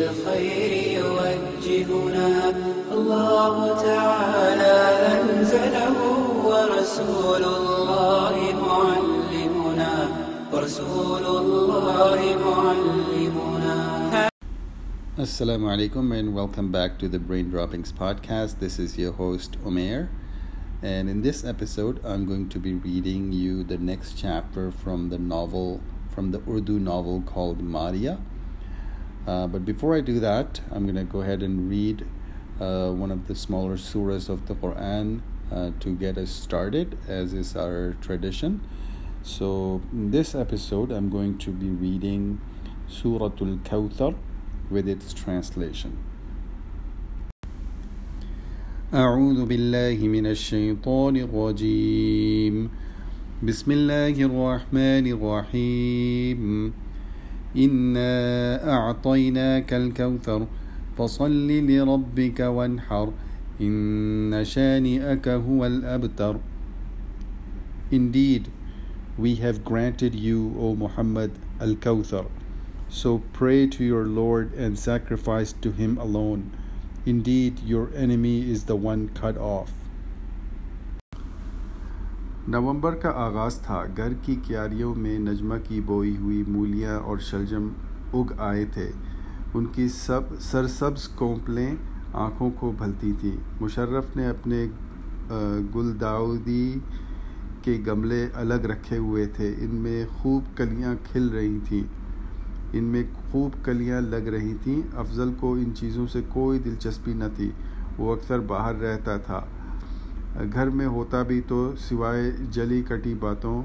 لطريق الخير يوجهنا الله تعالى أنزله ورسول الله معلمنا ورسول الله معلمنا Assalamu alaikum and welcome back to the Brain Droppings podcast. This is your host Omer, and in this episode, I'm going to be reading you the next chapter from the novel, from the Urdu novel called Maria. Uh, but before I do that, I'm going to go ahead and read uh, one of the smaller surahs of the Quran uh, to get us started, as is our tradition. So, in this episode, I'm going to be reading Suratul Kawthar with its translation. أعوذ بالله من الشيطان الرجيم بسم الله الرحمن الرحيم إنا أعطيناك الكوثر فصل لربك وانحر إن شانئك هو الأبتر Indeed, we have granted you, O Muhammad, al-Kawthar. So pray to your Lord and sacrifice to him alone. Indeed, your enemy is the one cut off. نومبر کا آغاز تھا۔ گھر کی کیاریوں میں نجمہ کی بوئی ہوئی مولیاں اور شلجم اگ آئے تھے۔ ان کی سب سرسبز کونپلیں آنکھوں کو بھلتی تھیں۔ مشرف نے اپنے گلداودی کے گملے الگ رکھے ہوئے تھے۔ ان میں خوب کلیاں کھل رہی تھیں۔ ان میں خوب کلیاں لگ رہی تھیں۔ افضل کو ان چیزوں سے کوئی دلچسپی نہ تھی۔ وہ اکثر باہر رہتا تھا۔ گھر میں ہوتا بھی تو سوائے جلی کٹی باتوں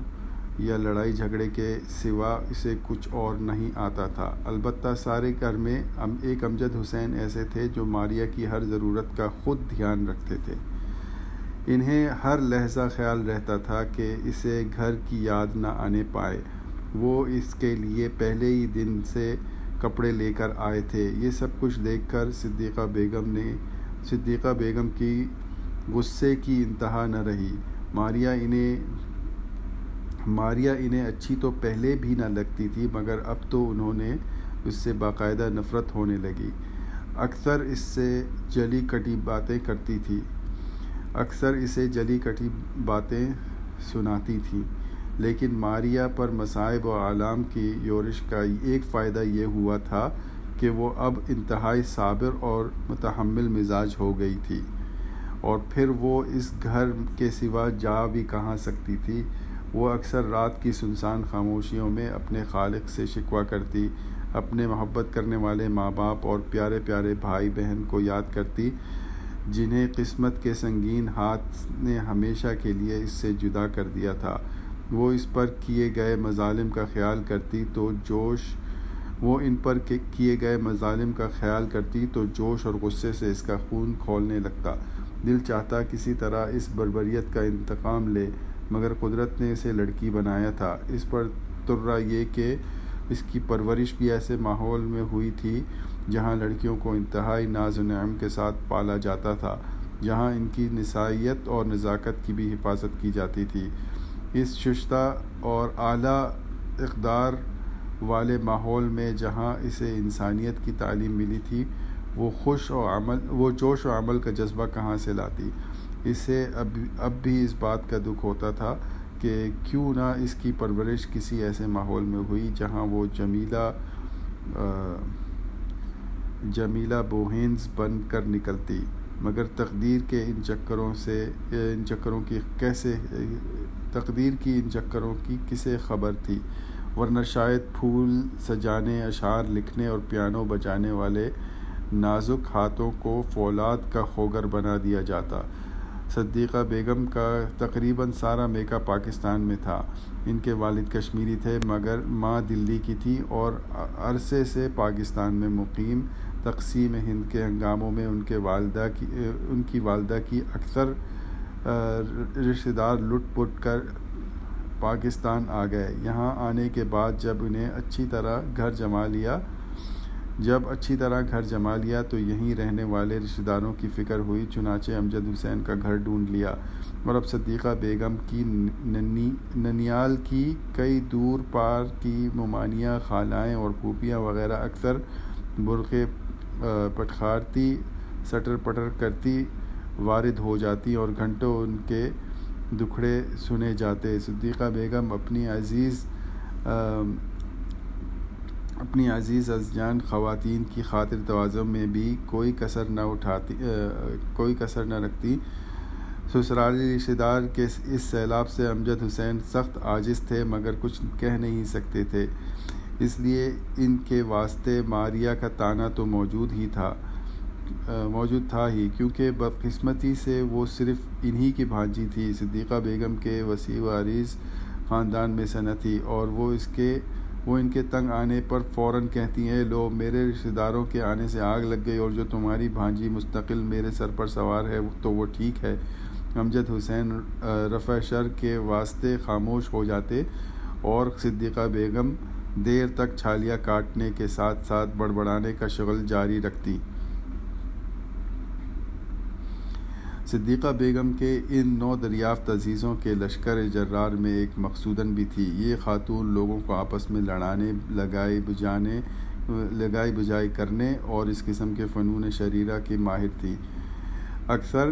یا لڑائی جھگڑے کے سوا اسے کچھ اور نہیں آتا تھا۔ البتہ سارے گھر میں ایک امجد حسین ایسے تھے جو ماریا کی ہر ضرورت کا خود دھیان رکھتے تھے۔ انہیں ہر لہجہ خیال رہتا تھا کہ اسے گھر کی یاد نہ آنے پائے۔ وہ اس کے لیے پہلے ہی دن سے کپڑے لے کر آئے تھے۔ یہ سب کچھ دیکھ کر صدیقہ بیگم نے صدیقہ بیگم کی غصے کی انتہا نہ رہی۔ ماریا انہیں ماریا انہیں اچھی تو پہلے بھی نہ لگتی تھی، مگر اب تو انہوں نے اس سے باقاعدہ نفرت ہونے لگی۔ اکثر اس سے جلی کٹی باتیں کرتی تھی۔ اکثر اسے جلی کٹی باتیں سناتی تھیں لیکن ماریا پر مصائب و عالم کی یورش کا ایک فائدہ یہ ہوا تھا کہ وہ اب انتہائی صابر اور متحمل مزاج ہو گئی تھی۔ اور پھر وہ اس گھر کے سوا جا بھی کہاں سکتی تھی۔ وہ اکثر رات کی سنسان خاموشیوں میں اپنے خالق سے شکوہ کرتی، اپنے محبت کرنے والے ماں باپ اور پیارے پیارے بھائی بہن کو یاد کرتی، جنہیں قسمت کے سنگین ہاتھ نے ہمیشہ کے لیے اس سے جدا کر دیا تھا۔ وہ اس پر کیے گئے مظالم کا خیال کرتی تو جوش، وہ ان پر کیے گئے مظالم کا خیال کرتی تو جوش اور غصے سے اس کا خون کھولنے لگتا۔ دل چاہتا کسی طرح اس بربریت کا انتقام لے، مگر قدرت نے اسے لڑکی بنایا تھا۔ اس پر ترا یہ کہ اس کی پرورش بھی ایسے ماحول میں ہوئی تھی جہاں لڑکیوں کو انتہائی ناز و نعم کے ساتھ پالا جاتا تھا، جہاں ان کی نسائیت اور نزاکت کی بھی حفاظت کی جاتی تھی۔ اس ششتہ اور اعلیٰ اقدار والے ماحول میں جہاں اسے انسانیت کی تعلیم ملی تھی وہ خوش و عمل، وہ جوش و عمل کا جذبہ کہاں سے لاتی؟ اسے اب اب بھی اس بات کا دکھ ہوتا تھا کہ کیوں نہ اس کی پرورش کسی ایسے ماحول میں ہوئی جہاں وہ جمیلہ جمیلہ بوہینز بن کر نکلتی۔ مگر تقدیر کے ان چکروں سے، ان چکروں کی کیسے، تقدیر کی ان چکروں کی کسے خبر تھی؟ ورنہ شاید پھول سجانے، اشعار لکھنے اور پیانو بجانے والے نازک ہاتھوں کو فولاد کا خوگر بنا دیا جاتا۔ صدیقہ بیگم کا تقریباً سارا میکا پاکستان میں تھا۔ ان کے والد کشمیری تھے، مگر ماں دلی کی تھی اور عرصے سے پاکستان میں مقیم۔ تقسیم ہند کے ہنگاموں میں ان کے والدہ کی، ان کی والدہ کی اکثر رشتہ دار لٹ پٹ کر پاکستان آ گئے۔ یہاں آنے کے بعد جب انہیں اچھی طرح گھر جما لیا جب اچھی طرح گھر جما لیا تو یہیں رہنے والے رشتہ داروں کی فکر ہوئی، چنانچہ امجد حسین کا گھر ڈھونڈ لیا اور اب صدیقہ بیگم کی ننی، ننیال کی کئی دور پار کی ممانیاں، خالائیں اور پھوپیاں وغیرہ اکثر برقے پٹخارتی، سٹر پٹر کرتی وارد ہو جاتی اور گھنٹوں ان کے دکھڑے سنے جاتے۔ صدیقہ بیگم اپنی عزیز اپنی عزیز ازجان خواتین کی خاطر توازن میں بھی کوئی کثر نہ اٹھاتی کوئی کثر نہ رکھتی۔ سسرالی رشتہ دار کے اس سیلاب سے امجد حسین سخت عاجز تھے، مگر کچھ کہہ نہیں سکتے تھے۔ اس لیے ان کے واسطے ماریا کا تانا تو موجود ہی تھا موجود تھا ہی، کیونکہ بدقسمتی سے وہ صرف انہی کی بھانجی تھی۔ صدیقہ بیگم کے وسیع و عریض خاندان میں سے تھی اور وہ اس کے وہ ان کے تنگ آنے پر فوراً کہتی ہیں، لو، میرے رشتہ داروں کے آنے سے آگ لگ گئی اور جو تمہاری بھانجی مستقل میرے سر پر سوار ہے تو وہ ٹھیک ہے۔ امجد حسین رفع شر کے واسطے خاموش ہو جاتے اور صدیقہ بیگم دیر تک چھالیاں کاٹنے کے ساتھ ساتھ بڑبڑانے کا شغل جاری رکھتی۔ صدیقہ بیگم کے ان نو دریافت عزیزوں کے لشکر جرار میں ایک مقصودن بھی تھی۔ یہ خاتون لوگوں کو آپس میں لڑانے لگائی بجانے لگائی بجائی کرنے اور اس قسم کے فنون شریرہ کی ماہر تھی۔ اکثر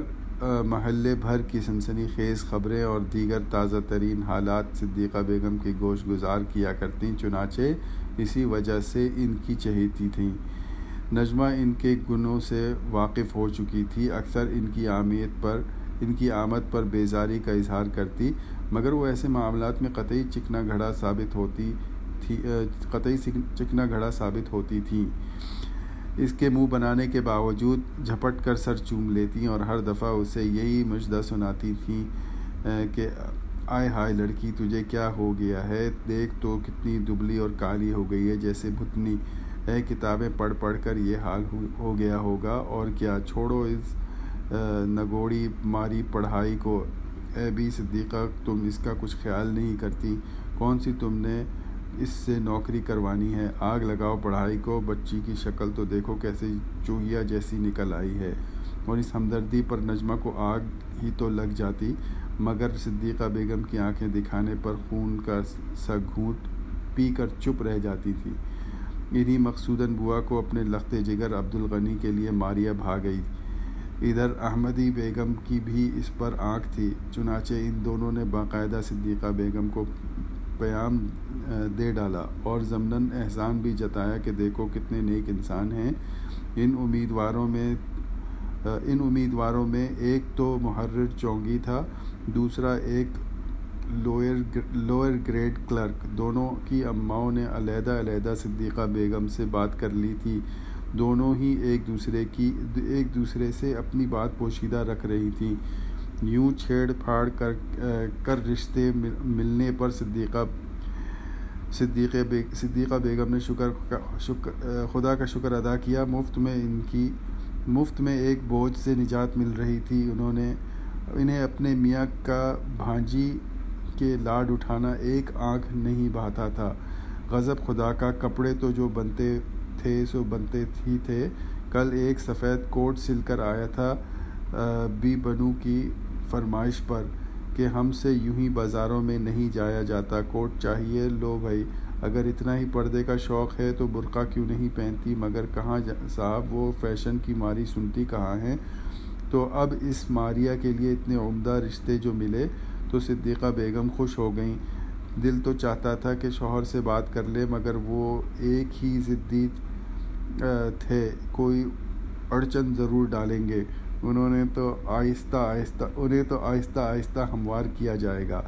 محلے بھر کی سنسنی خیز خبریں اور دیگر تازہ ترین حالات صدیقہ بیگم کی گوش گزار کیا کرتیں، چنانچہ اسی وجہ سے ان کی چہیتی تھیں۔ نجمہ ان کے گنوں سے واقف ہو چکی تھی، اکثر ان کی آمیت پر، ان کی آمد پر بیزاری کا اظہار کرتی، مگر وہ ایسے معاملات میں قطعی چکنا گھڑا ثابت ہوتی تھی قطعی چکنا گھڑا ثابت ہوتی تھیں اس کے منہ بنانے کے باوجود جھپٹ کر سر چوم لیتی اور ہر دفعہ اسے یہی مجدہ سناتی تھیں کہ آئے ہائے لڑکی، تجھے کیا ہو گیا ہے؟ دیکھ تو کتنی دبلی اور کالی ہو گئی ہے، جیسے بھتنی اے کتابیں پڑھ پڑھ کر یہ حال ہو گیا ہوگا اور کیا چھوڑو اس نگوڑی ماری پڑھائی کو۔ اے بی صدیقہ، تم اس کا کچھ خیال نہیں کرتی۔ کون سی تم نے اس سے نوکری کروانی ہے؟ آگ لگاؤ پڑھائی کو، بچی کی شکل تو دیکھو کیسے چوہیا جیسی نکل آئی ہے۔ اور اس ہمدردی پر نجمہ کو آگ ہی تو لگ جاتی۔ مگر صدیقہ بیگم کی آنکھیں دکھانے پر خون کا سا گھونٹ پی کر چپ رہ جاتی تھی۔ انہی مقصودن بوا کو اپنے لخت جگر عبد الغنی کے لیے ماریا بھا گئی۔ ادھر احمدی بیگم کی بھی اس پر آنکھ تھی، چنانچہ ان دونوں نے باقاعدہ صدیقہ بیگم کو پیام دے ڈالا اور ضمن احسان بھی جتایا کہ دیکھو کتنے نیک انسان ہیں۔ ان امیدواروں میں ان امیدواروں میں ایک تو محرر چونگی تھا، دوسرا ایک لوئر لوئر گریڈ کلرک دونوں کی اماؤں نے علیحدہ علیحدہ صدیقہ بیگم سے بات کر لی تھی۔ دونوں ہی ایک دوسرے کی، ایک دوسرے سے اپنی بات پوشیدہ رکھ رہی تھیں۔ یوں چھیڑ پھاڑ کر کر رشتے ملنے پر صدیقہ صدیقہ بیگ صدیقہ بیگم نے شکر شکر خدا کا شکر ادا کیا۔ مفت میں ان کی، مفت میں ایک بوجھ سے نجات مل رہی تھی۔ انہوں نے، انہیں اپنے میاں کا بھانجی کے لاڈ اٹھانا ایک آنکھ نہیں بہاتا تھا۔ غضب خدا کا کپڑے تو جو بنتے تھے سو بنتے ہی تھے۔ کل ایک سفید کوٹ سل کر آیا تھا بی بنو کی فرمائش پر کہ ہم سے یوں ہی بازاروں میں نہیں جایا جاتا۔ کوٹ چاہیے لو بھائی، اگر اتنا ہی پردے کا شوق ہے تو برقع کیوں نہیں پہنتی؟ مگر کہاں صاحب، وہ فیشن کی ماری سنتی کہاں ہیں؟ تو اب اس ماریا کے لیے اتنے عمدہ رشتے جو ملے تو صدیقہ بیگم خوش ہو گئیں۔ دل تو چاہتا تھا کہ شوہر سے بات کر لے، مگر وہ ایک ہی ضدی تھے۔ کوئی اڑچن ضرور ڈالیں گے۔ انہوں نے تو آہستہ آہستہ، انہیں تو آہستہ آہستہ ہموار کیا جائے گا۔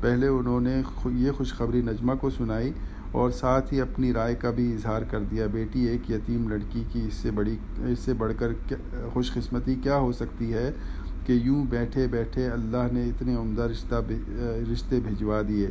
پہلے انہوں نے یہ خوشخبری نجمہ کو سنائی اور ساتھ ہی اپنی رائے کا بھی اظہار کر دیا، بیٹی، ایک یتیم لڑکی کی اس سے بڑی، اس سے بڑھ کر خوش قسمتی کیا ہو سکتی ہے؟ کہ یوں بیٹھے بیٹھے اللہ نے اتنے عمدہ رشتہ رشتے بھجوا دیے۔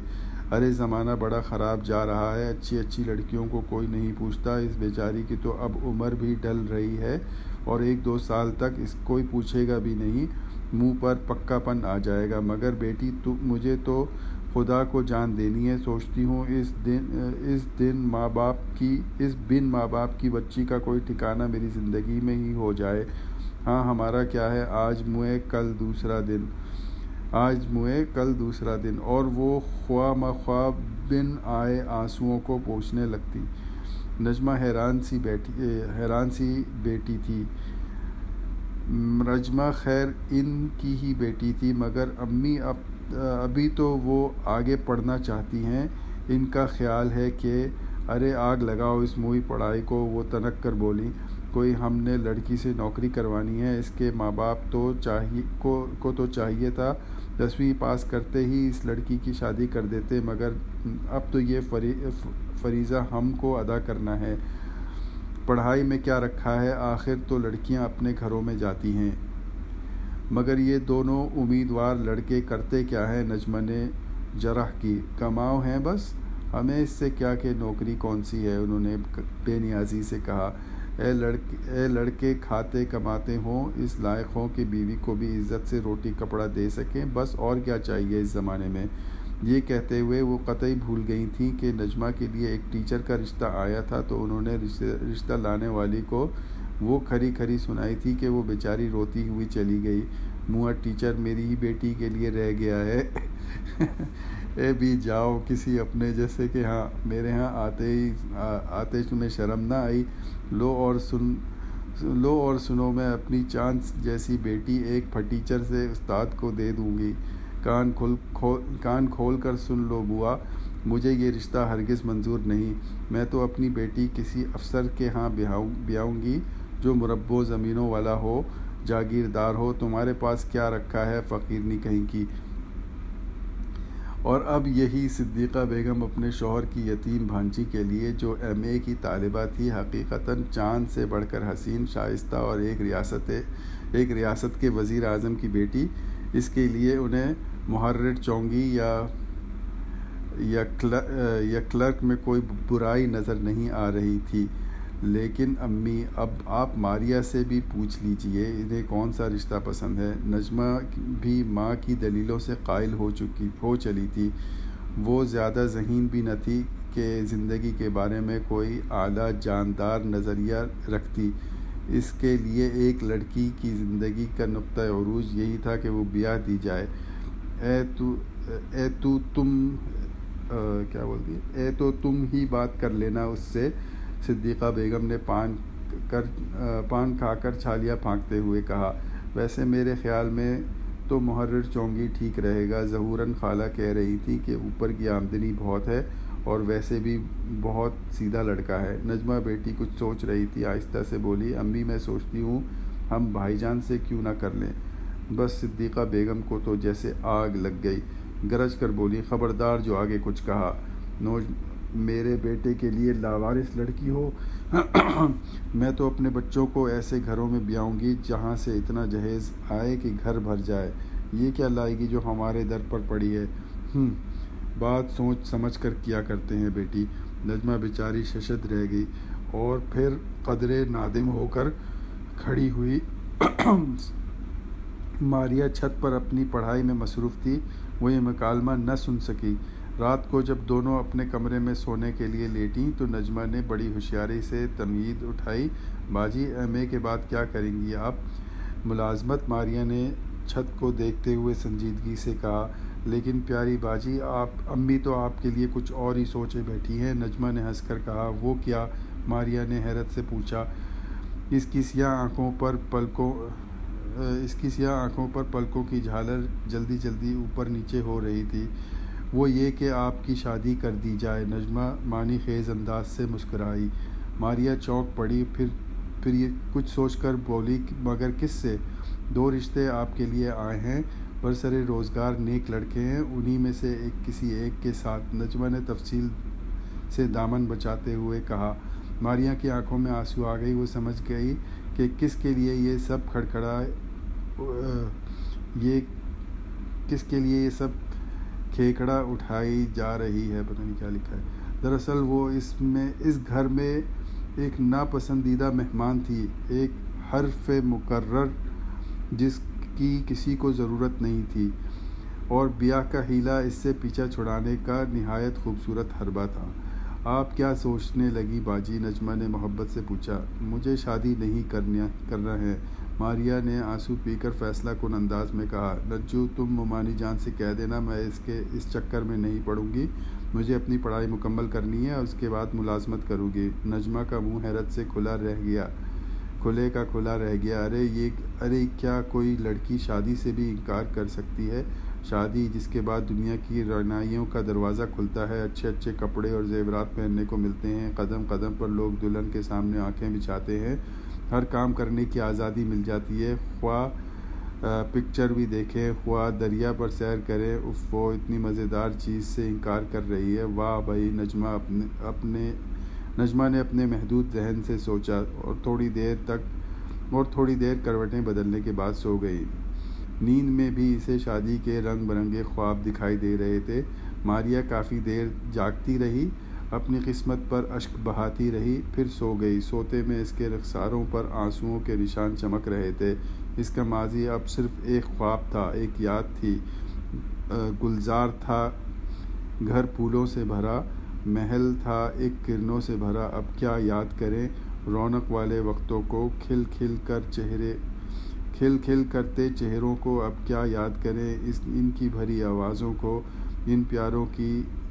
ارے، زمانہ بڑا خراب جا رہا ہے، اچھی اچھی لڑکیوں کو کوئی نہیں پوچھتا، اس بیچاری کی تو اب عمر بھی ڈل رہی ہے اور ایک دو سال تک اس کوئی پوچھے گا بھی نہیں، منہ پر پکا پن آ جائے گا۔ مگر بیٹی، تو مجھے تو خدا کو جان دینی ہے، سوچتی ہوں اس دن اس دن ماں باپ کی، اس بن ماں باپ کی بچی کا کوئی ٹھکانہ میری زندگی میں ہی ہو جائے۔ ہاں ہمارا کیا ہے؟ آج موئے، کل دوسرا دن۔ آج موئے، کل دوسرا دن۔ اور وہ خواہ مخواہ بن آئے آنسوؤں کو پوچھنے لگتی۔ نجمہ حیران سی بیٹھی، حیران سی بیٹی تھی۔ رجمہ خیر ان کی ہی بیٹی تھی، مگر امی اب، ابھی تو وہ آگے پڑھنا چاہتی ہیں۔ ان کا خیال ہے کہ ارے آگ لگاؤ، اس موئی پڑھائی کو وہ تنک کر بولی۔ کوئی ہم نے لڑکی سے نوکری کروانی ہے، اس کے ماں باپ تو چاہیے کو کو تو چاہیے تھا۔ دسویں پاس کرتے ہی اس لڑکی کی شادی کر دیتے، مگر اب تو یہ فری، فریضہ ہم کو ادا کرنا ہے۔ پڑھائی میں کیا رکھا ہے؟ آخر تو لڑکیاں اپنے گھروں میں جاتی ہیں۔ مگر یہ دونوں امیدوار لڑکے کرتے کیا ہیں نجمہ نے جرح کی۔ کماؤ ہیں بس؟ ہمیں اس سے کیا کہ نوکری کون سی ہے؟ انہوں نے بے نیازی سے کہا۔ اے لڑکے اے لڑکے کھاتے کماتے ہوں، اس لائق ہوں کہ بیوی کو بھی عزت سے روٹی کپڑا دے سکیں، بس اور کیا چاہیے اس زمانے میں؟ یہ کہتے ہوئے وہ قطعی بھول گئی تھیں کہ نجمہ کے لیے ایک ٹیچر کا رشتہ آیا تھا تو انہوں نے رشتہ لانے والی کو وہ کھری کھری سنائی تھی کہ وہ بیچاری روتی ہوئی چلی گئی۔ منہ ٹیچر میری ہی بیٹی کے لیے رہ گیا ہے۔ اے بھی جاؤ کسی اپنے، جیسے کہ ہاں میرے ہاں آتے ہی آتے تمہیں شرم نہ آئی۔ لو اور سن، لو اور سنو، میں اپنی چاند جیسی بیٹی ایک پھٹیچر سے استاد کو دے دوں گی۔ کان کھول کھول کان کھول کر سن لو بوا، مجھے یہ رشتہ ہرگز منظور نہیں۔ میں تو اپنی بیٹی کسی افسر کے ہاں بیاؤں بیاؤں گی جو مربو زمینوں والا ہو، جاگیردار ہو۔ تمہارے پاس کیا رکھا ہے فقیرنی کہیں کی؟ اور اب یہی صدیقہ بیگم اپنے شوہر کی یتیم بھانچی کے لیے جو ایم اے کی طالبہ تھی، حقیقتاً چاند سے بڑھ کر حسین شائستہ اور ایک ریاست ایک ریاست کے وزیر اعظم کی بیٹی۔ اس کے لیے انہیں محرر چونگی یا یا کلرک میں کوئی برائی نظر نہیں آ رہی تھی۔ لیکن امی، اب آپ ماریا سے بھی پوچھ لیجیے، انہیں کون سا رشتہ پسند ہے؟ نجمہ بھی ماں کی دلیلوں سے قائل ہو چکی، ہو چلی تھی۔ وہ زیادہ ذہین بھی نہ تھی کہ زندگی کے بارے میں کوئی اعلیٰ جاندار نظریہ رکھتی۔ اس کے لیے ایک لڑکی کی زندگی کا نقطۂ عروج یہی تھا کہ وہ بیاہ دی جائے۔ اے تو اے تو تم کیا بولتی ہے اے تو تم ہی بات کر لینا اس سے۔ صدیقہ بیگم نے پان کر، پان کھا کر چھالیاں پھانکتے ہوئے کہا، ویسے میرے خیال میں تو محرر چونگی ٹھیک رہے گا۔ ظہوراً خالہ کہہ رہی تھی کہ اوپر کی آمدنی بہت ہے اور ویسے بھی بہت سیدھا لڑکا ہے۔ نجمہ بیٹی کچھ سوچ رہی تھی، آہستہ سے بولی، امی، میں سوچتی ہوں ہم بھائی جان سے کیوں نہ کر لیں۔ بس صدیقہ بیگم کو تو جیسے آگ لگ گئی۔ گرج کر بولی، خبردار جو آگے کچھ کہا۔ نوج میرے بیٹے کے لیے لاوارث لڑکی ہو، میں تو اپنے بچوں کو ایسے گھروں میں بیاؤں گی جہاں سے اتنا جہیز آئے کہ گھر بھر جائے۔ یہ کیا لائے گی جو ہمارے در پر پڑی ہے؟ بات سوچ سمجھ کر کیا کرتے ہیں بیٹی؟ نجمہ بیچاری ششد رہ گئی اور پھر قدرے نادم ہو کر کھڑی ہوئی ماریا چھت پر اپنی پڑھائی میں مصروف تھی۔ وہ یہ مکالمہ نہ سن سکی۔ رات کو جب دونوں اپنے کمرے میں سونے کے لیے لیٹیں تو نجمہ نے بڑی ہوشیاری سے تمید اٹھائی، باجی، ایم اے کے بعد کیا کریں گی آپ؟ ملازمت ماریا نے چھت کو دیکھتے ہوئے سنجیدگی سے کہا، لیکن پیاری باجی، آپ، امی تو آپ کے لیے کچھ اور ہی سوچے بیٹھی ہیں۔ نجمہ نے ہنس کر کہا، وہ کیا؟ ماریا نے حیرت سے پوچھا، اس کی سیاہ آنکھوں پر پلکوں، اس کی سیاہ آنکھوں پر پلکوں کی جھالر جلدی جلدی اوپر نیچے ہو رہی تھی۔ وہ یہ کہ آپ کی شادی کر دی جائے۔ نجمہ معنی خیز انداز سے مسکرائی۔ ماریا چوک پڑی، پھر پھر یہ کچھ سوچ کر بولی مگر کس سے؟ دو رشتے آپ کے لیے آئے ہیں۔ برسر روزگار نیک لڑکے ہیں۔ انہی میں سے ایک کسی ایک کے ساتھ۔ نجمہ نے تفصیل سے دامن بچاتے ہوئے کہا، ماریا کی آنکھوں میں آنسو آ گئی۔ وہ سمجھ گئی کہ کس کے لیے یہ سب کھڑکھڑا، یہ، کس کے لیے یہ سب کھیکڑا اٹھائی جا رہی ہے، پتہ نہیں کیا لکھا ہے۔ دراصل وہ اس میں، اس گھر میں ایک ناپسندیدہ مہمان تھی، ایک حرف مقرر جس کی کسی کو ضرورت نہیں تھی۔ اور بیاہ کا ہیلا اس سے پیچھا چھڑانے کا نہایت خوبصورت حربہ تھا۔ آپ کیا سوچنے لگی باجی؟ نجمہ نے محبت سے پوچھا، مجھے شادی نہیں کرنا کرنا ہے۔ ماریا نے آنسو پی کر فیصلہ کن انداز میں کہا نجو تم ممانی جان سے کہہ دینا، میں اس کے، اس چکر میں نہیں پڑھوں گی۔ مجھے اپنی پڑھائی مکمل کرنی ہے، اس کے بعد ملازمت کروں گی۔ نجمہ کا منہ حیرت سے کھلا رہ گیا۔ کھلے کا کھلا رہ گیا۔ ارے، یہ، ارے، کیا کوئی لڑکی شادی سے بھی انکار کر سکتی ہے؟ شادی جس کے بعد دنیا کی رعنائیوں کا دروازہ کھلتا ہے، اچھے اچھے کپڑے اور زیورات پہننے کو ملتے ہیں۔ قدم قدم پر لوگ دلہن کے سامنے آنکھیں بچھاتے ہیں۔ ہر کام کرنے کی آزادی مل جاتی ہے۔ خواہ پکچر بھی دیکھیں، خواہ دریا پر سیر کریں، اف وہ اتنی مزیدار چیز سے انکار کر رہی ہے۔ واہ بھائی، نجمہ اپنے اپنے، نجمہ نے اپنے محدود ذہن سے سوچا اور تھوڑی دیر تک، اور تھوڑی دیر کروٹیں بدلنے کے بعد سو گئی۔ نیند میں بھی اسے شادی کے رنگ برنگے خواب دکھائی دے رہے تھے۔ ماریا کافی دیر جاگتی رہی۔ اپنی قسمت پر اشک بہاتی رہی، پھر سو گئی۔ سوتے میں اس کے رخساروں پر آنسوؤں کے نشان چمک رہے تھے۔ اس کا ماضی اب صرف ایک خواب تھا، ایک یاد تھی۔ گلزار تھا، گھر پھولوں سے بھرا، محل تھا، ایک کرنوں سے بھرا۔ اب کیا یاد کریں رونق والے وقتوں کو، کھل کھل کر چہرے، کھل کھل کرتے چہروں کو۔ اب کیا یاد کریں اس، ان کی بھری آوازوں کو، ان پیاروں کی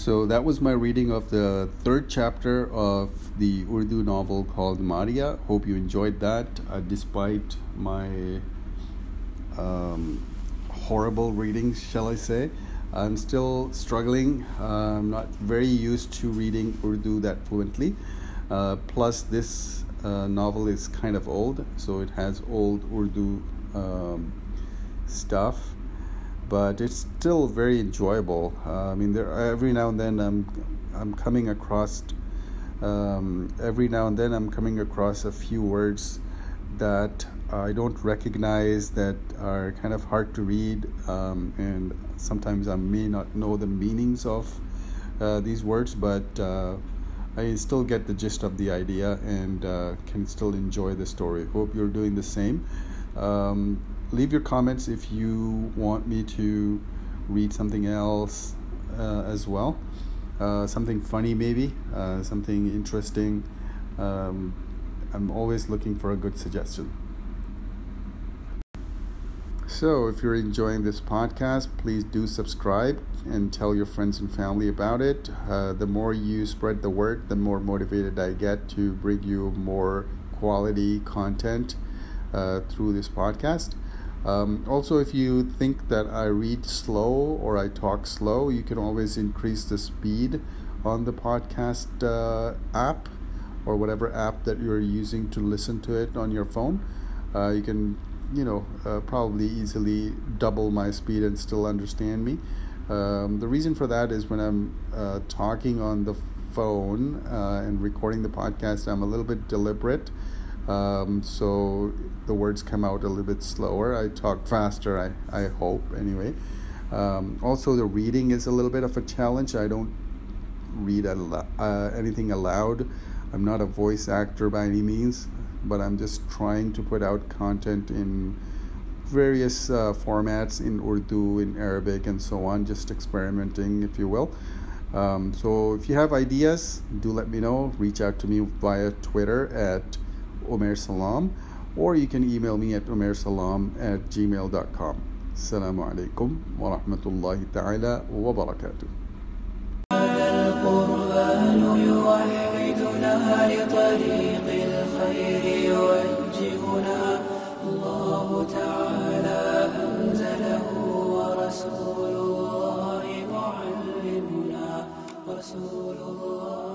So that was my reading of the third chapter of the Urdu novel called Maria. Hope you enjoyed that, uh, despite my um, horrible readings, shall I say. I'm still struggling. Uh, I'm not very used to reading Urdu that fluently. Uh, plus, this uh, novel is kind of old, so it has old Urdu um, stuff, but it's still very enjoyable. Uh, I mean, there every now and then I'm I'm coming across um, every now and then I'm coming across a few words that I don't recognize that are kind of hard to read, um, and sometimes I may not know the meanings of uh, these words, but uh, I still get the gist of the idea and uh, can still enjoy the story. Hope you're doing the same. Um, leave your comments if you want me to read something else uh, as well. Uh, something funny, maybe, uh, something interesting. Um, I'm always looking for a good suggestion. So, if you're enjoying this podcast, please do subscribe and tell your friends and family about it. Uh, the more you spread the word, the more motivated I get to bring you more quality content uh, through this podcast. Um, also, if you think that I read slow or I talk slow, you can always increase the speed on the podcast uh, app or whatever app that you're using to listen to it on your phone. Uh, you can you know, uh, probably easily double my speed and still understand me. Um, the reason for that is when I'm uh, talking on the phone uh, and recording the podcast, I'm a little bit deliberate. Um, so the words come out a little bit slower. I talk faster, I, I hope, anyway. Um, also, the reading is a little bit of a challenge. I don't read al- uh, anything aloud. I'm not a voice actor by any means but I'm just trying to put out content in various uh, formats in Urdu, in Arabic, and so on, just experimenting, if you will. Um, so if you have ideas, do let me know. Reach out to me via Twitter at Omer Salam, or you can email me at omersalam at gmail.com. Assalamu alaikum wa rahmatullahi ta'ala wa barakatuh. القرآن يوحدنا لطريق الخير يوجهنا. الله تعالى أنزله ورسول الله معلمنا رسول الله